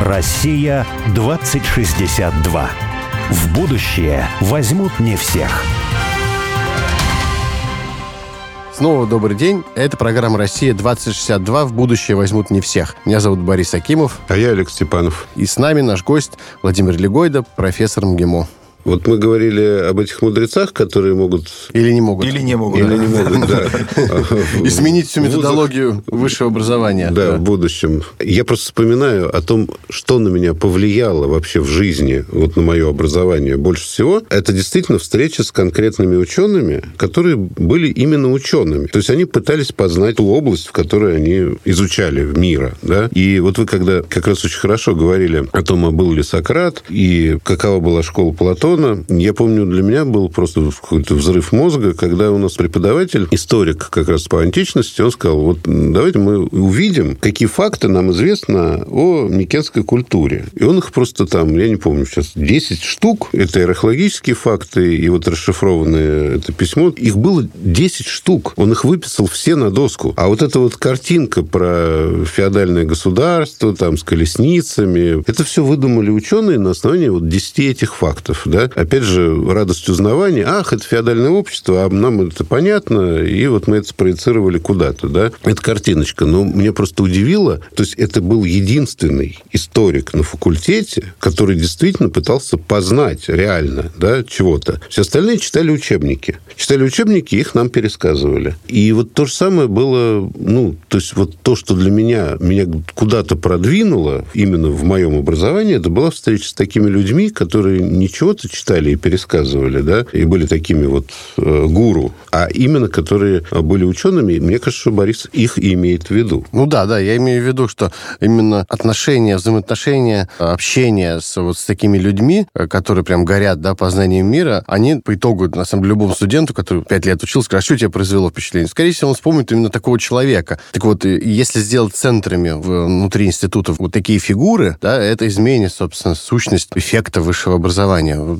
Россия 2062. В будущее возьмут не всех. Снова добрый день. Это программа «Россия-2062». В будущее возьмут не всех. Меня зовут Борис Акимов. А я Олег Степанов. И с нами наш гость Владимир Легойда, профессор МГИМО. Вот мы говорили об этих мудрецах, которые могут... Или не могут. Или не могут. Или не могут, да. Изменить всю методологию высшего образования. Да, в будущем. Я просто вспоминаю о том, что на меня повлияло вообще в жизни, вот на мое образование больше всего. Это действительно встреча с конкретными учеными, которые были именно учеными. То есть они пытались познать ту область, в которой они изучали мира. Да? И вот вы когда как раз очень хорошо говорили о том, а был ли Сократ, и какова была школа Платона, Платона. Я помню, для меня был просто какой-то взрыв мозга, когда у нас преподаватель, историк как раз по античности, он сказал, вот давайте мы увидим, какие факты нам известно о микенской культуре. И он их просто там, я не помню сейчас, 10 штук. Это археологические факты, и вот расшифрованное это письмо. Их было 10 штук. Он их выписал все на доску. А вот эта вот картинка про феодальное государство, там, с колесницами, это все выдумали ученые на основании вот 10 этих фактов. Да? Да, опять же, радость узнавания, ах, это феодальное общество, а нам это понятно, и вот мы это спроецировали куда-то, да. Это картиночка, но мне просто удивило, то есть это был единственный историк на факультете, который действительно пытался познать реально, да, чего-то. Все остальные читали учебники. Читали учебники, их нам пересказывали. И вот то же самое было, ну, то есть вот то, что для меня, меня куда-то продвинуло именно в моем образовании, это была встреча с такими людьми, которые ничего-то читали и пересказывали, да, и были такими вот э, гуру, а именно которые были учеными, мне кажется, что Борис их имеет в виду. Ну да, да, я имею в виду, что именно отношения, взаимоотношения, общение с, вот, с такими людьми, э, которые прям горят, да, познанием мира, они по итогу, на самом деле, любому студенту, который пять лет учился, скажут, что тебе произвело впечатление? Скорее всего, он вспомнит именно такого человека. Так вот, если сделать центрами внутри институтов вот такие фигуры, да, это изменит, собственно, сущность эффекта высшего образования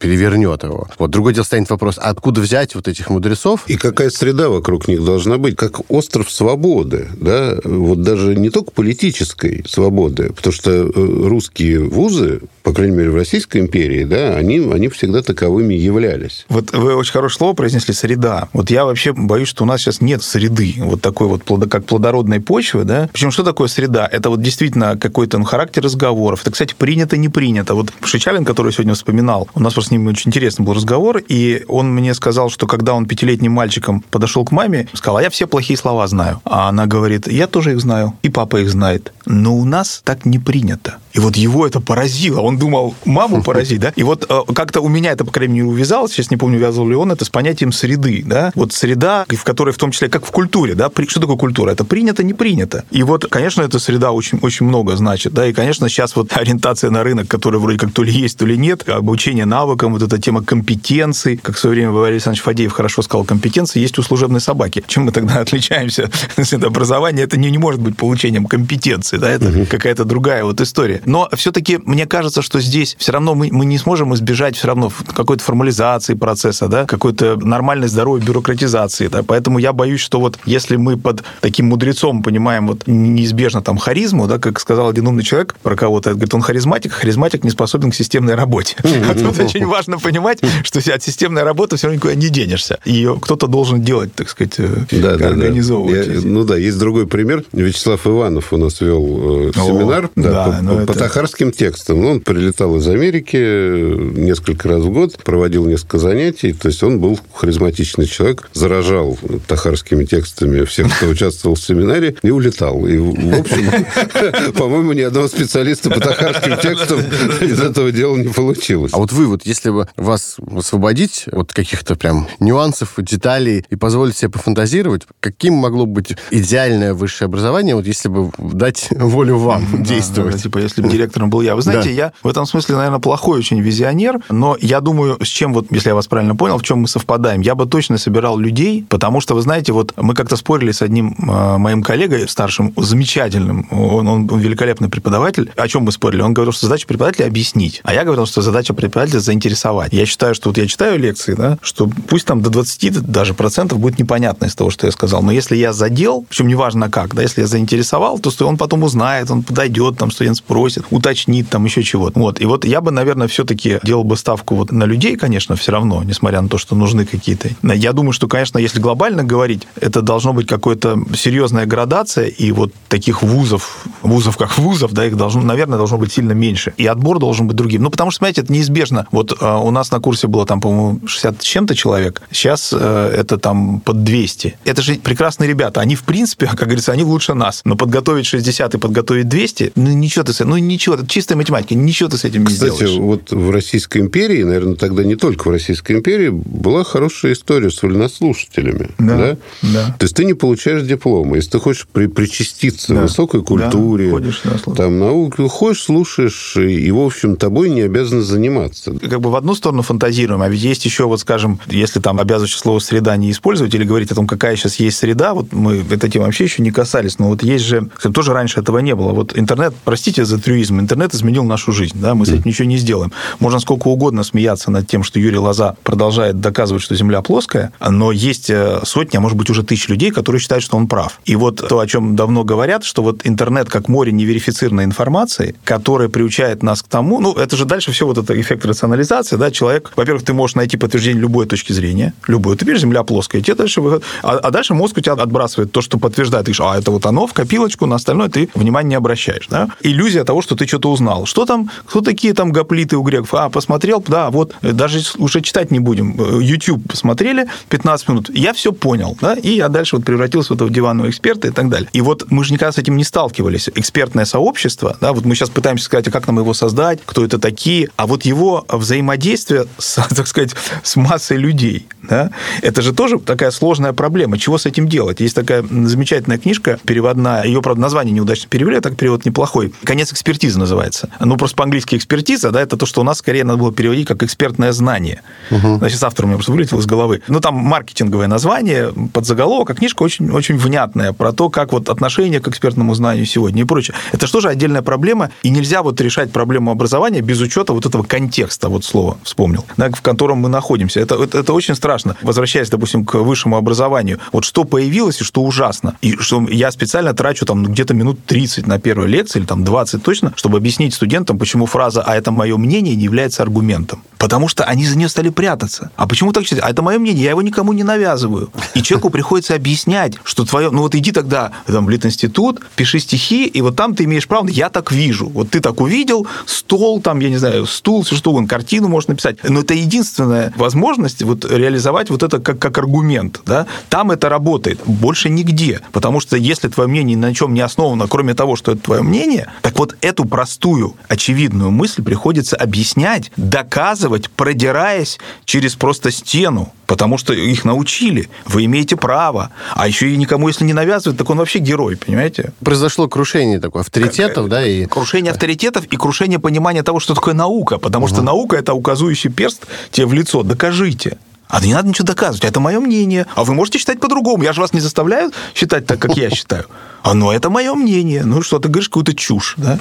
перевернет его. Вот другой дело станет вопрос, а откуда взять вот этих мудрецов? И какая среда вокруг них должна быть? Как остров свободы, да? Вот даже не только политической свободы, потому что э, русские вузы, по крайней мере, в Российской империи, да, они, они всегда таковыми являлись. Вот вы очень хорошее слово произнесли «среда». Вот я вообще боюсь, что у нас сейчас нет среды, вот такой вот, как плодородной почвы, да? Причем что такое среда? Это вот действительно какой-то ну, характер разговоров. Это, кстати, принято, не принято. Вот Шичалин, который сегодня вспоминал, у нас просто с ним очень интересный был разговор, и он мне сказал, что когда он пятилетним мальчиком подошел к маме, сказал, а я все плохие слова знаю. А она говорит, я тоже их знаю, и папа их знает. Но у нас так не принято. И вот его это поразило. Он думал, маму поразить, да? И вот э, как-то у меня это, по крайней мере, увязалось, сейчас не помню, вязал ли он это, с понятием среды, да? Вот среда, в которой в том числе, как в культуре, да? Что такое культура? Это принято, не принято. И вот, конечно, эта среда очень, очень много значит, да? И, конечно, сейчас вот ориентация на рынок, который вроде как то ли есть, то ли нет, обучение навыкам, вот эта тема компетенций, как в свое время Валерий Александрович Фадеев хорошо сказал, компетенции есть у служебной собаки. Чем мы тогда отличаемся? Это образование, это не, не может быть получением компетенции, да? Это угу. какая-то другая вот история. Но все-таки мне кажется, что здесь все равно мы, мы не сможем избежать все равно какой-то формализации процесса, да, какой-то нормальной здоровой бюрократизации. Да. Поэтому я боюсь, что вот если мы под таким мудрецом понимаем вот неизбежно там харизму, да, как сказал один умный человек про кого-то, говорит, он харизматик, харизматик не способен к системной работе. А тут очень важно понимать, что от системной работы все равно никуда не денешься. Ее кто-то должен делать, так сказать, э, да, организовывать. ну да, есть другой пример. Вячеслав Иванов у нас вел э, семинар да, по, по тахарским текстам. Он прилетал из Америки несколько раз в год, проводил несколько занятий. То есть он был харизматичный человек, заражал тахарскими текстами всех, кто участвовал в семинаре, и улетал. И, в общем, по-моему, ни одного специалиста по тахарским текстам из этого дела не получилось. А вот вы, вот если бы вас освободить от каких-то прям нюансов, деталей и позволить себе пофантазировать, каким могло быть идеальное высшее образование, вот если бы дать волю вам действовать? типа, если бы директором был я. Вы знаете, да. я в этом смысле, наверное, плохой очень визионер, но я думаю, с чем вот, если я вас правильно понял, в чем мы совпадаем, я бы точно собирал людей, потому что, вы знаете, вот мы как-то спорили с одним э, моим коллегой старшим, замечательным, он, он великолепный преподаватель. О чем мы спорили? Он говорил, что задача преподавателя объяснить, а я говорил, что задача преподавателя заинтересовать. Я считаю, что вот я читаю лекции, да, что пусть там до 20 даже процентов будет непонятно из того, что я сказал, но если я задел, причем неважно как, да, если я заинтересовал, то он потом узнает, он подойдет, там студент спросит, спросит, уточнит там еще чего-то. Вот. И вот я бы, наверное, все-таки делал бы ставку вот на людей, конечно, все равно, несмотря на то, что нужны какие-то. Я думаю, что, конечно, если глобально говорить, это должно быть какая-то серьезная градация, и вот таких вузов, вузов как вузов, да, их должно, наверное, должно быть сильно меньше. И отбор должен быть другим. Ну, потому что, смотрите, это неизбежно. Вот э, у нас на курсе было там, по-моему, 60 с чем-то человек, сейчас э, это там под 200. Это же прекрасные ребята. Они, в принципе, как говорится, они лучше нас. Но подготовить 60 и подготовить 200, ну, ничего ты ну, ничего, чистая математика, ничего ты с этим Кстати, не сделаешь. вот в Российской империи, наверное, тогда не только в Российской империи, была хорошая история с вольнослушателями. Да, Да? да. То есть ты не получаешь диплома. Если ты хочешь при, причаститься Да. высокой Да, культуре, ходишь на там, науке, ходишь, слушаешь, и, в общем, тобой не обязаны заниматься. как бы в одну сторону фантазируем, а ведь есть еще, вот скажем, если там обязывающее слово «среда» не использовать или говорить о том, какая сейчас есть среда, вот мы этой темы вообще еще не касались, но вот есть же, кстати, тоже раньше этого не было. Вот интернет, простите за трюизм, интернет изменил нашу жизнь, да, мы с этим ничего не сделаем. Можно сколько угодно смеяться над тем, что Юрий Лоза продолжает доказывать, что Земля плоская, но есть э, сотни, а может быть уже тысячи людей, которые считают, что он прав. И вот то, о чем давно говорят, что вот интернет как море неверифицированной информации, которая приучает нас к тому, ну, это же дальше все вот это эффект рационализации, да, человек, во-первых, ты можешь найти подтверждение любой точки зрения, любой, ты видишь, Земля плоская, и тебе дальше выход, а, а дальше мозг у тебя отбрасывает то, что подтверждает, ты говоришь, а это вот оно в копилочку, на остальное ты внимания не обращаешь, да. Иллюзия того, что ты что-то узнал. Что там, кто такие там гоплиты у греков? А, посмотрел, да, вот, э, даже уже читать не будем. Э, YouTube посмотрели 15 минут, я все понял, да, и я дальше вот превратился в этого диванного эксперта и так далее. И вот мы же никогда с этим не сталкивались. Экспертное сообщество, да, вот мы сейчас пытаемся сказать, а как нам его создать, кто это такие, а вот его взаимодействие, с, так сказать, с массой людей, да, это же тоже такая сложная проблема. Чего с этим делать? Есть такая замечательная книжка переводная, ее, правда, название неудачно перевели, а так перевод неплохой. «Конец экспертизы» называется. Ну, просто по-английски экспертиза, да, это то, что у нас скорее надо было переводить как экспертное знание. Значит, автор у меня просто вылетел из головы. Ну, там маркетинговое название, подзаголовок, а книжка очень, очень внятная про то, как вот отношение к экспертному знанию сегодня и прочее. Это что же отдельная проблема, и нельзя вот решать проблему образования без учета вот этого контекста, вот слово вспомнил, да, в котором мы находимся. Это, это, это очень страшно. Возвращаясь, допустим, к высшему образованию, вот что появилось и что ужасно, и что я специально трачу там где-то минут 30 на первой лекции, или там 20 точно, чтобы объяснить студентам, почему фраза «а это мое мнение» не является аргументом. Потому что они за нее стали прятаться. А почему так считать? А это мое мнение, я его никому не навязываю. И человеку приходится объяснять, что твое... Ну вот иди тогда там, в Литинститут, пиши стихи, и вот там ты имеешь право, я так вижу. Вот ты так увидел, стол, там, я не знаю, стул, все что угодно, картину можешь написать. Но это единственная возможность вот реализовать вот это как, как аргумент. Да? Там это работает. Больше нигде. Потому что если твое мнение ни на чем не основано, кроме того, что это твое мнение, так вот эту простую, очевидную мысль приходится объяснять, доказывать, продираясь через просто стену, потому что их научили. Вы имеете право. А еще и никому, если не навязывают, так он вообще герой, понимаете? Произошло крушение такое авторитетов, да, и... Крушение авторитетов и крушение понимания того, что такое наука. Потому что наука – это указывающий перст тебе в лицо. Докажите. А не надо ничего доказывать. Это мое мнение. А вы можете считать по-другому. Я же вас не заставляю считать так, как я считаю. А ну, это мое мнение. Ну, что ты говоришь какую-то чушь, да?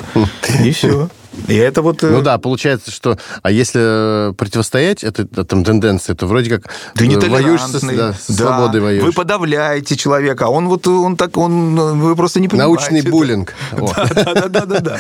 И все. И это вот... э, Ну да, получается, что... А если э, противостоять этой там, тенденции, то вроде как Ты э, не воюешь со, да, с Да. свободой воюешь. Вы подавляете человека, а он вот, он так, он, вы просто не понимаете. Научный это. буллинг. Да-да-да.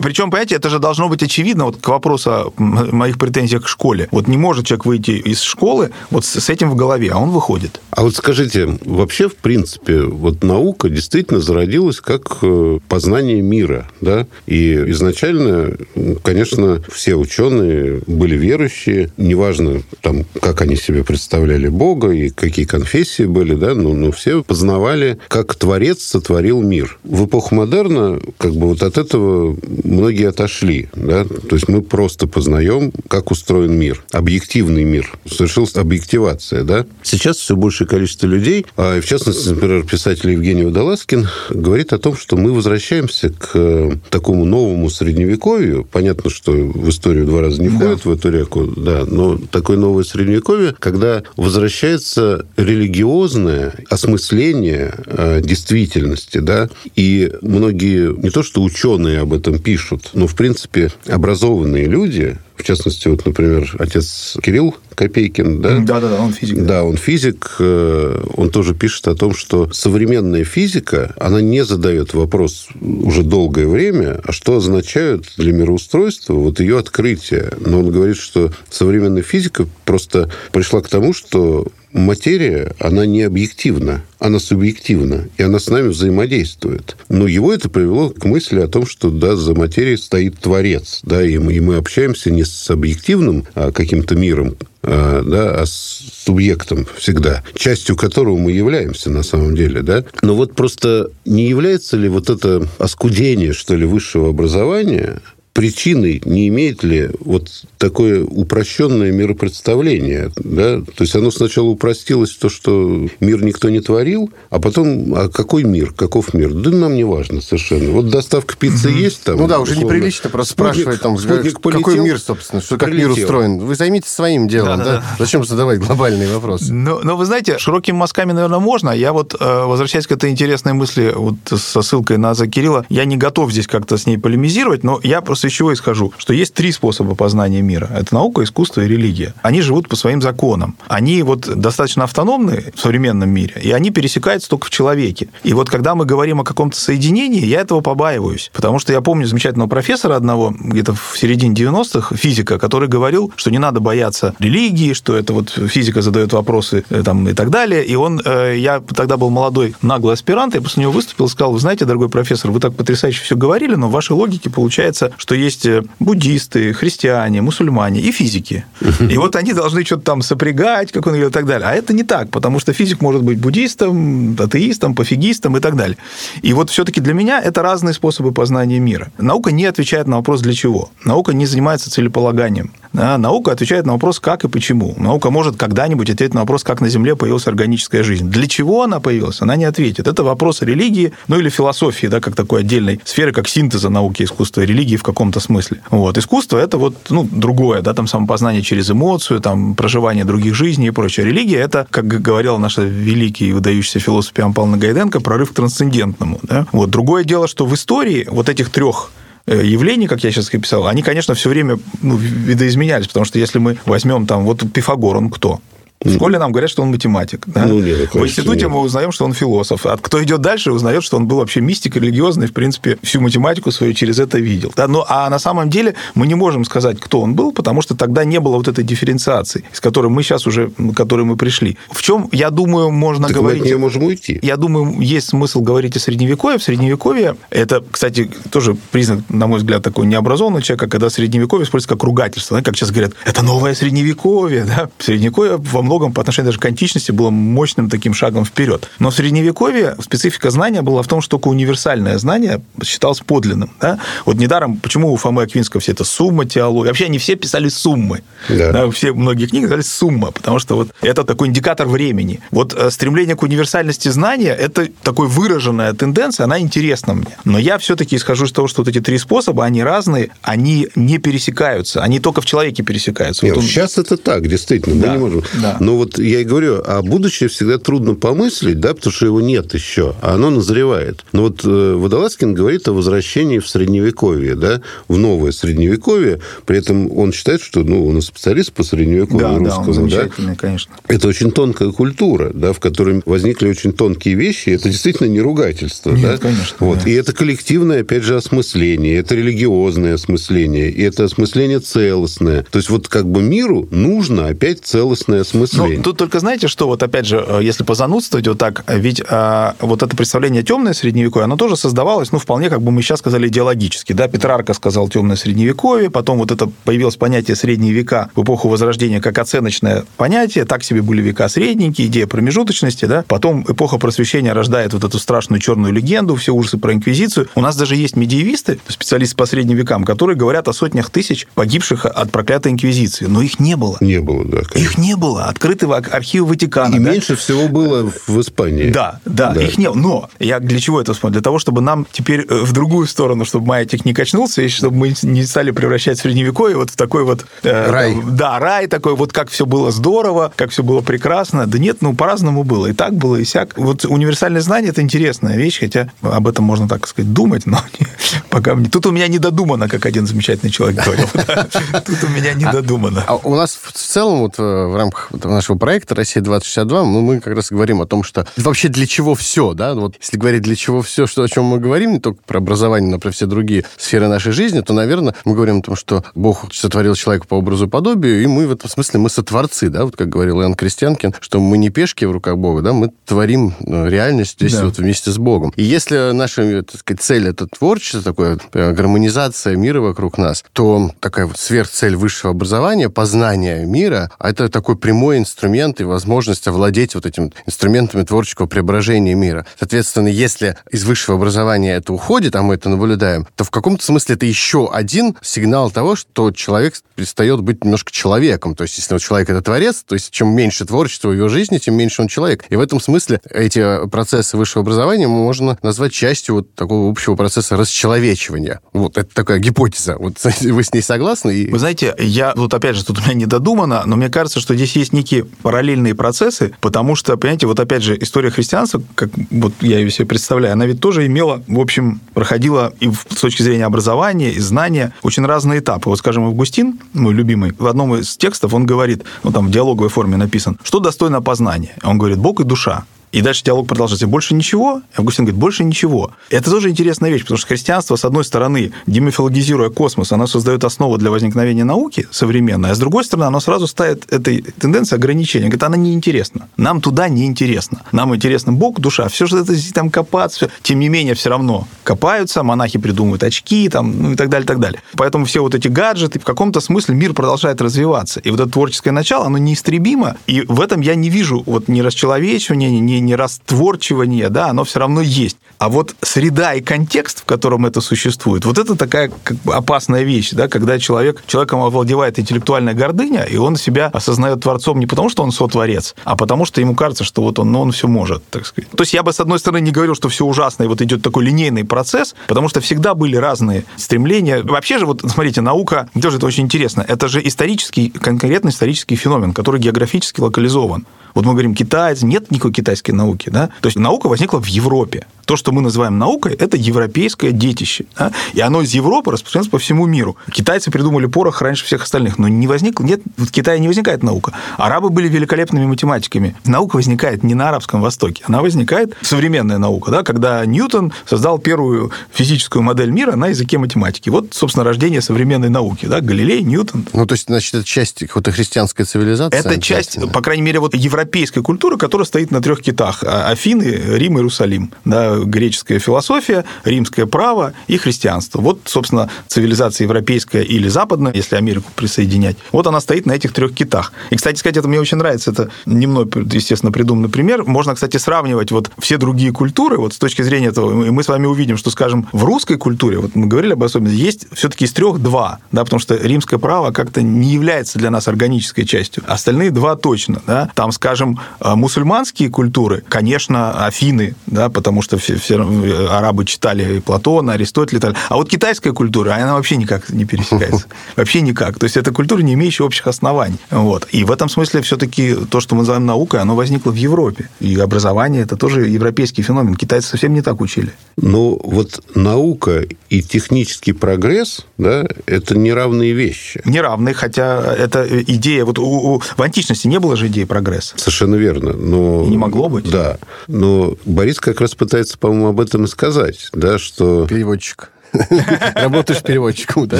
Причем, понимаете, это же должно быть очевидно, вот к вопросу о моих претензиях к школе. Вот не может человек выйти из школы вот с с этим в голове, а он выходит. А вот скажите, вообще, в принципе, вот наука действительно зародилась как э, познание мира, да? И изначально, конечно, все ученые были верующие, неважно, там, как они себе представляли Бога и какие конфессии были, да, но, но все познавали, как Творец сотворил мир. В эпоху модерна, как бы вот от этого многие отошли, да? То есть мы просто познаем, как устроен мир, объективный мир. Совершилась объективация, да? Сейчас все большее количество людей, а в частности, например, писатель Евгений Водолазкин говорит о том, что мы возвращаемся к э, такому новому средневековью. Понятно, что в историю два раза не входит, в эту реку, да, но такое новое средневековье, когда возвращается религиозное осмысление э, действительности, да, и многие, не то что ученые об этом пишут, но, в принципе, образованные люди, в частности, вот, например, отец Кирилл Копейкин, да? Да-да-да, он физик. Да, он физик. э, Он тоже пишет о том, что современная физика, она не задает вопрос уже долгое время, а что означают для мироустройства вот ее открытия. Но он говорит, что современная физика просто пришла к тому, что материя, она не объективна, она субъективна, и она с нами взаимодействует. Но его это привело к мысли о том, что да, за материей стоит Творец, да, и мы, и мы общаемся не с объективным а, каким-то миром, а, да, а с субъектом всегда, частью которого мы являемся на самом деле, да. Но вот просто не является ли вот это оскудение, что ли, высшего образования причиной не имеет ли вот такое упрощенное миропредставление, да? То есть оно сначала упростилось в то, что мир никто не творил, а потом, а какой мир, каков мир? Да нам не важно совершенно. Вот доставка пиццы есть там. Ну да, уже условно. неприлично просто Спутник- спрашивать, там, спутник какой полетел, мир, собственно, что как мир устроен. Вы займитесь своим делом, да? Да-да-да. Зачем задавать глобальные вопросы? Но, но вы знаете, широкими мазками, наверное, можно. Я вот, э, возвращаясь к этой интересной мысли, вот со ссылкой на Аза Кирилла, я не готов здесь как-то с ней полемизировать, но я просто из чего исхожу, что есть три способа познания мира. Это наука, искусство и религия. Они живут по своим законам. Они вот достаточно автономны в современном мире, и они пересекаются только в человеке. И вот когда мы говорим о каком-то соединении, я этого побаиваюсь. Потому что я помню замечательного профессора одного, где-то в середине 90-х, физика, который говорил, что не надо бояться религии, что это вот физика задает вопросы э, там, и так далее. И он, э, я тогда был молодой наглый аспирант, я после него выступил и сказал, вы знаете, дорогой профессор, вы так потрясающе все говорили, но в вашей логике получается, что есть э, буддисты, христиане, мусульмане и физики. И вот они должны что-то там сопрягать, как он говорил, и так далее. А это не так, потому что физик может быть буддистом, атеистом, пофигистом и так далее. И вот все-таки для меня это разные способы познания мира. Наука не отвечает на вопрос «для чего?». Наука не занимается целеполаганием. Да, наука отвечает на вопрос «как и почему?». Наука может когда-нибудь ответить на вопрос, как на Земле появилась органическая жизнь. Для чего она появилась, она не ответит. Это вопрос религии, ну или философии, да, как такой отдельной сферы, как синтеза науки, искусства и религии в каком-то смысле. Вот. Искусство – это вот, ну, другое, да, там самопознание через эмоцию, там, проживание других жизней и прочее. Религия – это, как говорил наш великий выдающийся философ Иоанн Павловна Гайденко, прорыв к трансцендентному. Да? Вот. Другое дело, что в истории вот этих трех э, явлений, как я сейчас и писал, они, конечно, все время ну, видоизменялись, потому что если мы возьмем там, вот Пифагор, он кто? В школе нам говорят, что он математик. Да? Ну, нет, в институте нет. мы узнаем, что он философ. А кто идет дальше, узнает, что он был вообще мистик религиозный, в принципе, всю математику свою через это видел. Да? Ну, а на самом деле мы не можем сказать, кто он был, потому что тогда не было вот этой дифференциации, с которой мы сейчас уже, к которой мы пришли. В чем, я думаю, можно Так мы говорить... от нее можем уйти. Я думаю, есть смысл говорить о средневековье. В средневековье это, кстати, тоже признак, на мой взгляд, такой необразованного человека, когда средневековье используется как ругательство. Знаете, Как сейчас говорят, это новое средневековье. Да? Средневековье во многом по отношению даже к античности было мощным таким шагом вперед. Но в средневековье специфика знания была в том, что только универсальное знание считалось подлинным. Да? Вот недаром, почему у Фомы Аквинского все это сумма, теология. Вообще они все писали суммы. Да. Да, все многие книги назывались сумма, потому что вот это такой индикатор времени. Вот э, стремление к универсальности знания – это такой выраженная тенденция, она интересна мне. Но я все-таки исхожу из того, что вот эти три способа, они разные, они не пересекаются, они только в человеке пересекаются. Нет, Вот он- Сейчас это так, действительно, Да, мы не можем. да. Но вот я и говорю, а будущее всегда трудно помыслить, да, потому что его нет еще, а оно назревает. Но вот э, Водолазкин говорит о возвращении в средневековье, да, в новое средневековье. При этом он считает, что, ну, он специалист по средневековью да, да, он русскому, да, замечательный, конечно. это очень тонкая культура, да, в которой возникли очень тонкие вещи. Это действительно не ругательство. Нет, да? конечно, Вот. да. И это коллективное, опять же, осмысление, это религиозное осмысление, и это осмысление целостное. То есть вот как бы миру нужно опять целостное осмысление. Ну, тут только знаете, что вот опять же, э, если позанудствовать вот так, э, ведь а, вот это представление темное средневековье, оно тоже создавалось, ну, вполне, как бы мы сейчас сказали, идеологически. Да, Петрарка сказал темное средневековье, потом вот это появилось понятие средние века в эпоху Возрождения как оценочное понятие, так себе были века средненькие, идея промежуточности, да, потом эпоха просвещения рождает вот эту страшную черную легенду, все ужасы про инквизицию. У нас даже есть медиевисты, специалисты по средним векам, которые говорят о сотнях тысяч погибших от проклятой инквизиции, но их не было. Не было, да, конечно. Их не было. Открыты архивы Ватикана. И да? меньше всего было в Испании. Да, да, да, их не Но я для чего это вспомнил? Для того, чтобы нам теперь э, в другую сторону, чтобы маятник не качнулся, и чтобы мы не стали превращать Средневековье вот в такой вот... Э, рай. Да, рай такой, вот как все было здорово, как все было прекрасно. Да нет, ну, по-разному было. И так было, и сяк. Вот универсальное знание – это интересная вещь, хотя об этом можно, так сказать, думать, но пока мне... Тут у меня не додумано, как один замечательный человек говорил. Тут у меня не додумано. А у нас в целом вот э, в рамках нашего проекта «Россия-2062» мы как раз говорим о том, что вообще для чего все, да? Вот если говорить для чего все, что, о чем мы говорим, не только про образование, но про все другие сферы нашей жизни, то, наверное, мы говорим о том, что Бог сотворил человека по образу и подобию, и мы в этом смысле мы сотворцы, да, вот как говорил Иоанн Крестьянкин, что мы не пешки в руках Бога, да, мы творим э, реальность здесь да. вот вместе с Богом. И если наша, так сказать, цель это творчество, такое э, гармонизация мира вокруг нас, то такая вот сверхцель высшего образования, познание мира, а это такой прямой инструмент и возможность овладеть вот этим инструментами творческого преображения мира. Соответственно, если из высшего образования это уходит, а мы это наблюдаем, то в каком-то смысле это еще один сигнал того, что человек перестает быть немножко человеком. То есть, если вот человек это творец, то есть чем меньше творчества в его жизни, тем меньше он человек. И в этом смысле эти процессы высшего образования можно назвать частью вот такого общего процесса расчеловечивания. Вот это такая гипотеза. Вот вы с ней согласны? И... Вы знаете, я вот опять же тут у меня не додумано, но мне кажется, что здесь есть некие параллельные процессы, потому что, понимаете, вот опять же история христианства, как вот я ее себе представляю, она ведь тоже имела, в общем, проходила и с точки зрения образования, и знания очень разные этапы. Вот, скажем, Августин, мой любимый, в одном из текстов он говорит, ну там в диалоговой форме написан, что достойно познания. Он говорит, Бог и душа. И дальше диалог продолжается. Больше ничего? Августин говорит, больше ничего. Это тоже интересная вещь, потому что христианство, с одной стороны, демифологизируя космос, оно создает основу для возникновения науки современной, а с другой стороны, оно сразу ставит этой тенденции ограничения. Говорит, она неинтересна. Нам туда неинтересно. Нам интересно Бог, душа, все, что это здесь там копаться, тем не менее, все равно копаются, монахи придумывают очки там, ну и так далее, так далее. Поэтому все вот эти гаджеты, в каком-то смысле мир продолжает развиваться. И вот это творческое начало, оно неистребимо, и в этом я не вижу вот ни расчеловечивания, ни не растворчивание, да, оно все равно есть. А вот среда и контекст, в котором это существует, вот это такая как бы опасная вещь, да, когда человек, человеком овладевает интеллектуальная гордыня, и он себя осознает творцом не потому, что он сотворец, а потому, что ему кажется, что вот он, ну, он все может, так сказать. То есть я бы, с одной стороны, не говорил, что все ужасно, и вот идет такой линейный процесс, потому что всегда были разные стремления. Вообще же, вот смотрите, наука, тоже это очень интересно, это же исторический, конкретно исторический феномен, который географически локализован. Вот мы говорим, китаец, нет никакой китайской науки. Да? То есть наука возникла в Европе. То, что мы называем наукой, это европейское детище. Да? И оно из Европы распространяется по всему миру. Китайцы придумали порох раньше всех остальных, но не возникло, нет, в Китае не возникает наука. Арабы были великолепными математиками. Наука возникает не на Арабском Востоке, она возникает современная наука, да, когда Ньютон создал первую физическую модель мира на языке математики. Вот, собственно, рождение современной науки. Да? Галилей, Ньютон. Ну, то есть, значит, это часть какой-то христианской цивилизации? Это часть, по крайней мере, вот европейской европейской культуры, которая стоит на трех китах. А, Афины, Рим, Иерусалим. Да, греческая философия, римское право и христианство. Вот, собственно, цивилизация европейская или западная, если Америку присоединять, вот она стоит на этих трех китах. И, кстати сказать, это мне очень нравится, это не мной, естественно, придуманный пример. Можно, кстати, сравнивать вот все другие культуры, вот с точки зрения этого, и мы с вами увидим, что, скажем, в русской культуре, вот мы говорили об особенности, есть все-таки из трех два, да, потому что римское право как-то не является для нас органической частью. Остальные два точно, да. Там, скажем, скажем, э, мусульманские культуры, конечно, Афины, да, потому что все, все э, арабы читали Платона, Аристотеля, а вот китайская культура, она вообще никак не пересекается. Вообще никак. То есть это культура, не имеющая общих оснований. Вот. И в этом смысле все-таки то, что мы называем наукой, оно возникло в Европе. И образование – это тоже европейский феномен. Китайцы совсем не так учили. Ну, вот наука и технический прогресс, да, это неравные вещи. Неравные, хотя это идея... Вот у, у, в античности не было же идеи прогресса. Совершенно верно. Но, и не могло быть. Да. Но Борис как раз пытается, по-моему, об этом и сказать, да, что... Переводчик. Работаешь переводчиком, да?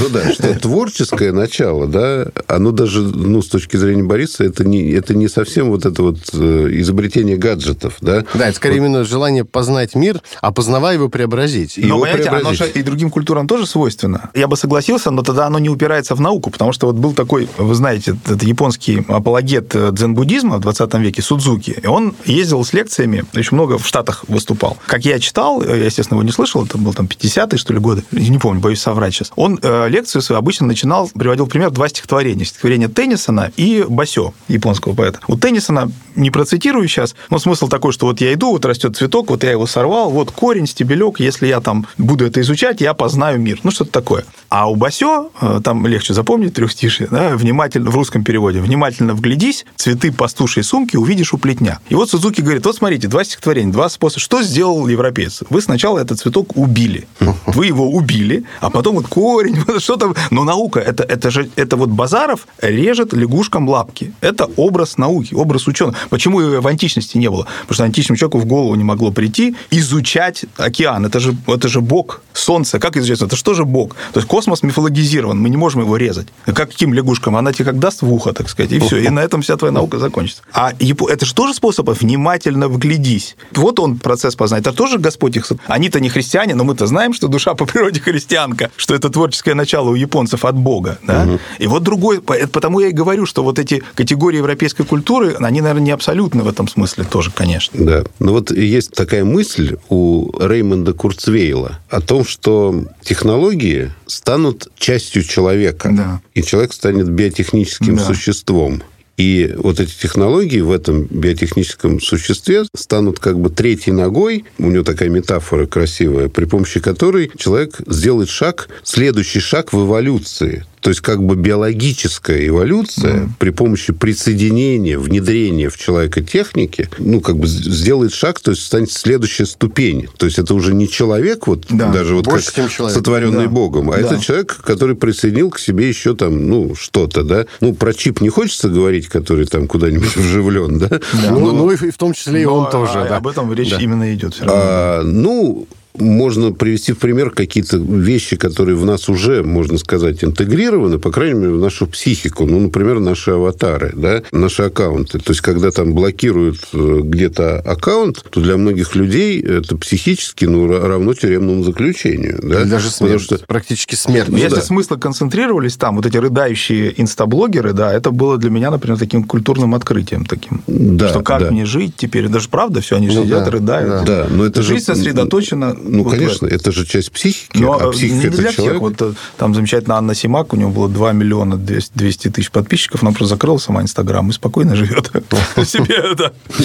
Ну да, что творческое начало, да, оно даже, ну, с точки зрения Бориса, это не, это не совсем вот это вот э, изобретение гаджетов, да? Да, это скорее вот. именно желание познать мир, а познавая его преобразить. Но, его понимаете, преобразить. оно же и другим культурам тоже свойственно. Я бы согласился, но тогда оно не упирается в науку, потому что вот был такой, вы знаете, это японский апологет дзен-буддизма в 20 веке, Судзуки, и он ездил с лекциями, очень много в Штатах выступал. Как я читал, я, естественно, его не слышал, это был там 50-е, что ли, годы, годы, не помню, боюсь соврать сейчас, он э, лекцию свою обычно начинал, приводил пример два стихотворения. Стихотворение Теннисона и Басё, японского поэта. У Теннисона, не процитирую сейчас, но смысл такой, что вот я иду, вот растет цветок, вот я его сорвал, вот корень, стебелек, если я там буду это изучать, я познаю мир. Ну, что-то такое. А у Басё, э, там легче запомнить трехстишие, да, внимательно, в русском переводе, внимательно вглядись, цветы пастушей сумки увидишь у плетня. И вот Сузуки говорит, вот смотрите, два стихотворения, два способа. Что сделал европейцы? Вы сначала этот цветок убили. Вы его убили, а потом вот корень, что там. Но наука, это, это же, это вот Базаров режет лягушкам лапки. Это образ науки, образ ученых. Почему его в античности не было? Потому что античному человеку в голову не могло прийти изучать океан. Это же, это же Бог. Солнце. Как изучать? Это что же Бог? То есть космос мифологизирован, мы не можем его резать. Как каким лягушкам? Она тебе как даст в ухо, так сказать, и все. И на этом вся твоя наука закончится. А это же тоже способ внимательно вглядись. Вот он процесс познания. Это тоже Господь их... Они-то не христиане, но мы-то знаем, что душа по христианка, что это творческое начало у японцев от Бога. Да? Угу. И вот другой... Потому я и говорю, что вот эти категории европейской культуры, они, наверное, не абсолютно в этом смысле тоже, конечно. Да. Но вот есть такая мысль у Реймонда Курцвейла о том, что технологии станут частью человека, да. и человек станет биотехническим да. существом. И вот эти технологии в этом биотехническом существе станут как бы третьей ногой, у него такая метафора красивая, при помощи которой человек сделает шаг, следующий шаг в эволюции. То есть как бы биологическая эволюция mm. при помощи присоединения, внедрения в человека техники, ну, как бы сделает шаг, то есть станет следующая ступень. То есть это уже не человек, вот да. даже вот Больше, как сотворенный да. Богом, а да. это человек, который присоединил к себе еще там, ну, что-то, да. Ну, про чип не хочется говорить, который там куда-нибудь вживлен, да? да. Ну, ну, и в том числе и он тоже, а, да. Об этом речь да. именно идет. А, ну, можно привести в пример какие-то вещи, которые в нас уже, можно сказать, интегрированы, по крайней мере, в нашу психику. Ну, например, наши аватары, да, наши аккаунты. То есть, когда там блокируют э, где-то аккаунт, то для многих людей это психически ну, равно тюремному заключению. Да? Или даже смерть, что... практически смерть. Ну, Если да. смыслы концентрировались там, вот эти рыдающие инстаблогеры, да, это было для меня, например, таким культурным открытием таким. Да, что как да. мне жить теперь? Это же правда все, они ну, сидят, да, рыдают. Да, но это Жизнь же... сосредоточена ну, вот конечно, в... это же часть психики, Но а психика не для это человек. всех. Вот, э, там замечательно Анна Симак, у нее было 2 миллиона 200, 200 тысяч подписчиков, она просто закрыла сама Инстаграм и спокойно живет себе.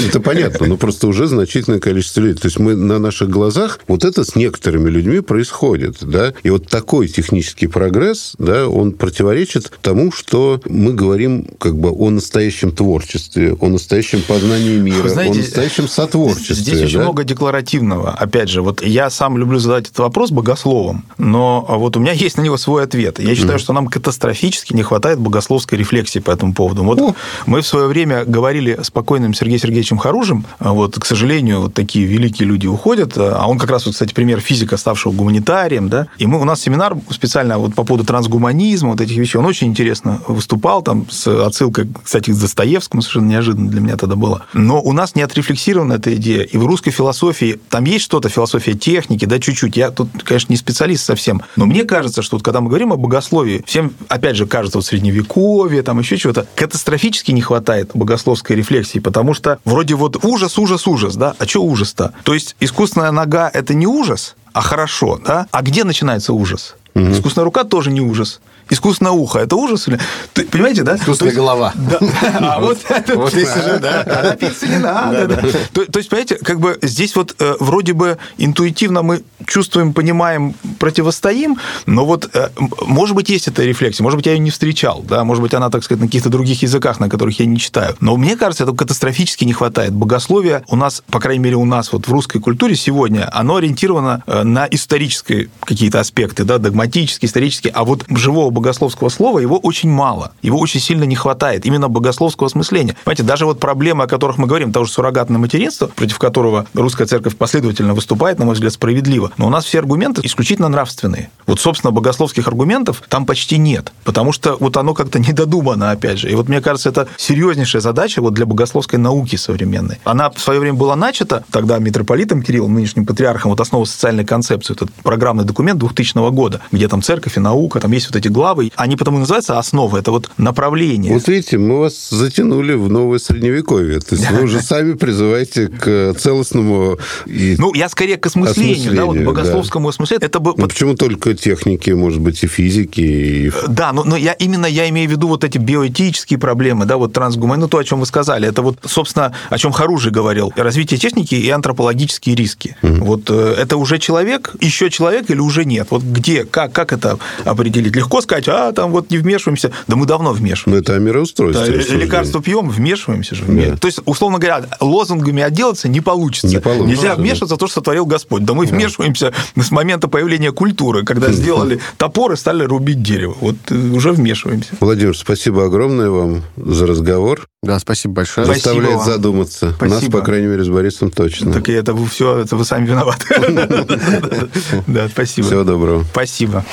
Это понятно, но просто уже значительное количество людей. То есть мы на наших глазах, вот это с некоторыми людьми происходит, да, и вот такой технический прогресс, да, он противоречит тому, что мы говорим как бы о настоящем творчестве, о настоящем познании мира, о настоящем сотворчестве. Здесь очень много декларативного. Опять же, вот я сам люблю задать этот вопрос богословом, но вот у меня есть на него свой ответ. Я считаю, mm. что нам катастрофически не хватает богословской рефлексии по этому поводу. Вот oh. мы в свое время говорили с покойным Сергеем Сергеевичем Харужем, вот, к сожалению, вот такие великие люди уходят, а он как раз, вот, кстати, пример физика, ставшего гуманитарием, да, и мы, у нас семинар специально вот по поводу трансгуманизма, вот этих вещей, он очень интересно выступал, там, с отсылкой, кстати, к Достоевскому, совершенно неожиданно для меня тогда было. Но у нас не отрефлексирована эта идея, и в русской философии, там есть что-то, философия техники, техники, да, чуть-чуть. Я тут, конечно, не специалист совсем, но мне кажется, что вот когда мы говорим о богословии, всем, опять же, кажется, вот средневековье, там еще чего-то, катастрофически не хватает богословской рефлексии, потому что вроде вот ужас, ужас, ужас, да, а что ужас-то? То есть искусственная нога – это не ужас, а хорошо, да? А где начинается ужас? Угу. Искусственная рука тоже не ужас искусственное ухо. Это ужас? Или... Ты, понимаете, да? Искусственная есть, голова. Да. А вот это вот уже, да. Она пиццы не надо. Да, да. То, то есть, понимаете, как бы здесь вот э, вроде бы интуитивно мы чувствуем, понимаем, противостоим, но вот, э, может быть, есть эта рефлексия, может быть, я ее не встречал, да, может быть, она, так сказать, на каких-то других языках, на которых я не читаю. Но мне кажется, этого катастрофически не хватает. Богословие у нас, по крайней мере, у нас вот в русской культуре сегодня, оно ориентировано э, на исторические какие-то аспекты, да, догматические, исторические, а вот живого богословского слова, его очень мало. Его очень сильно не хватает. Именно богословского осмысления. Понимаете, даже вот проблемы, о которых мы говорим, того же суррогатное материнство, против которого русская церковь последовательно выступает, на мой взгляд, справедливо. Но у нас все аргументы исключительно нравственные. Вот, собственно, богословских аргументов там почти нет, потому что вот оно как-то недодумано, опять же. И вот мне кажется, это серьезнейшая задача вот для богословской науки современной. Она в свое время была начата тогда митрополитом Кириллом, нынешним патриархом, вот основа социальной концепции, этот программный документ 2000 года, где там церковь и наука, там есть вот эти главы, они потому и называются основы, это вот направление. Вот видите, мы вас затянули в новое средневековье, то есть вы уже сами призываете к целостному... И... Ну, я скорее к осмыслению, да, вот богословскому осмыслению. Это бы... Ну, почему только техники, может быть, и физики? И... Да, но, но я именно я имею в виду вот эти биоэтические проблемы, да, вот трансгуман, ну, то, о чем вы сказали, это вот, собственно, о чем Харужи говорил, развитие техники и антропологические риски. Вот э, это уже человек, еще человек или уже нет? Вот где, как, как это определить? Легко сказать, а, там вот не вмешиваемся. Да мы давно вмешиваемся. Ну, это о мироустройстве. Да, лекарства пьем, вмешиваемся же. Да. То есть, условно говоря, лозунгами отделаться не получится. Не получится. Нельзя вмешиваться в то, что сотворил Господь. Да мы да. вмешиваемся с момента появления культуры, когда сделали топор и стали рубить дерево. Вот э, уже вмешиваемся. Владимир, спасибо огромное вам за разговор. Да, спасибо большое. Заставляет задуматься. Спасибо. Нас, по крайней мере, с Борисом точно. Так и это вы все, это вы сами виноваты. Да, спасибо. Всего доброго. Спасибо.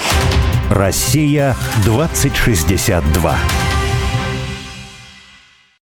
Россия 2062.